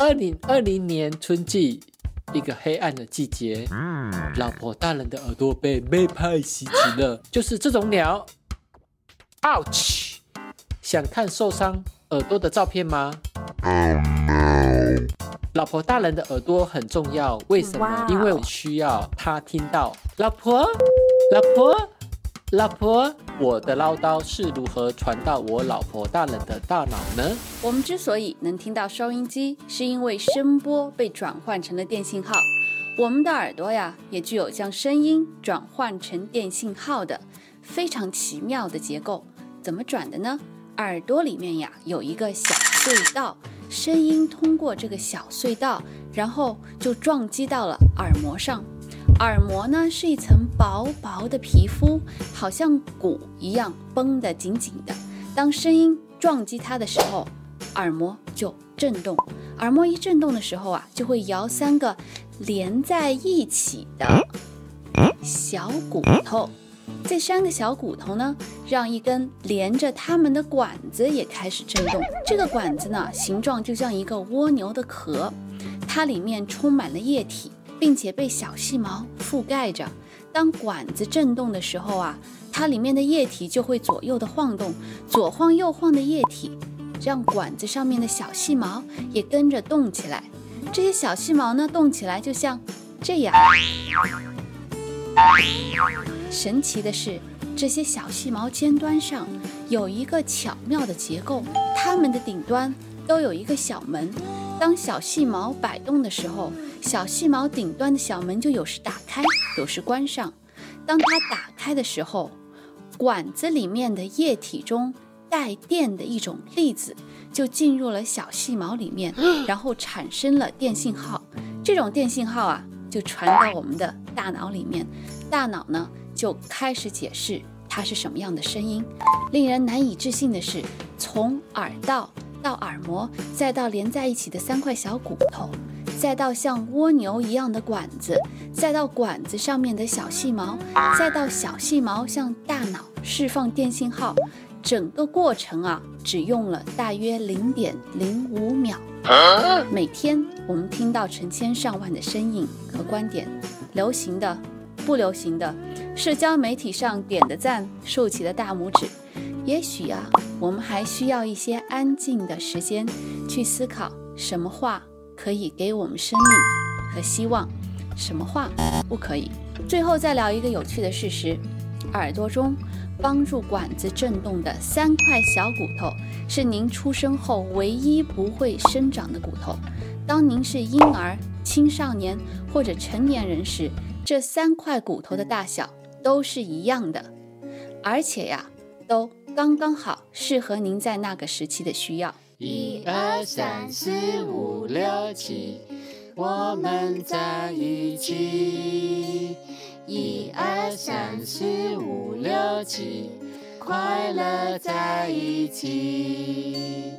二零二零年春季，一个黑暗的季节，老婆大人的耳朵被妹派袭击了，就是这种鸟。Ouch！想看受伤耳朵的照片吗？老婆大人的耳朵很重要，为什么？因为我需要他听到老婆，老婆。老婆，我的唠叨是如何传到我老婆大人的大脑呢？我们之所以能听到收音机，是因为声波被转换成了电信号。我们的耳朵呀，也具有将声音转换成电信号的非常奇妙的结构。怎么转的呢？耳朵里面呀有一个小隧道，声音通过这个小隧道，然后就撞击到了耳膜上。耳膜呢是一层薄薄的皮肤，好像鼓一样绷得紧紧的。当声音撞击它的时候，耳膜就震动。耳膜一震动的时候啊，就会摇三个连在一起的小骨头。这三个小骨头呢，让一根连着它们的管子也开始震动。这个管子呢，形状就像一个蜗牛的壳，它里面充满了液体。并且被小细毛覆盖着。当管子震动的时候啊，它里面的液体就会左右的晃动，左晃右晃的液体让管子上面的小细毛也跟着动起来。这些小细毛呢，动起来就像这样。神奇的是，这些小细毛尖端上有一个巧妙的结构，它们的顶端都有一个小门。当小细毛摆动的时候，小细毛顶端的小门就有时打开，有时关上。当它打开的时候，管子里面的液体中带电的一种粒子就进入了小细毛里面，然后产生了电信号。这种电信号啊，就传到我们的大脑里面，大脑呢就开始解释它是什么样的声音。令人难以置信的是，从耳道到耳膜，再到连在一起的三块小骨头。再到像蜗牛一样的管子，再到管子上面的小细毛，再到小细毛向大脑释放电信号，整个过程啊，只用了大约零点零五秒。每天我们听到成千上万的身影和观点，流行的、不流行的，社交媒体上点的赞、竖起的大拇指。也许啊，我们还需要一些安静的时间去思考什么话。可以给我们生命和希望，什么话不可以？最后再聊一个有趣的事实：耳朵中帮助管子震动的三块小骨头，是您出生后唯一不会生长的骨头。当您是婴儿、青少年或者成年人时，这三块骨头的大小都是一样的，而且呀，都刚刚好适合您在那个时期的需要。一二三四五六七，我们在一起。一二三四五六七，快乐在一起。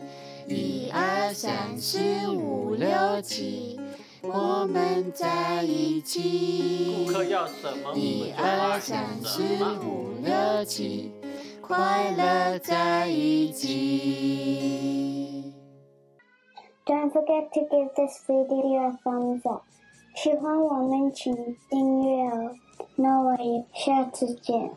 一二三四五六七，我们在一起。顾客要什么？一二三四五六七，快乐在一起。Don't forget to give this video a thumbs up。喜欢我们请订阅哦。那我们下次见。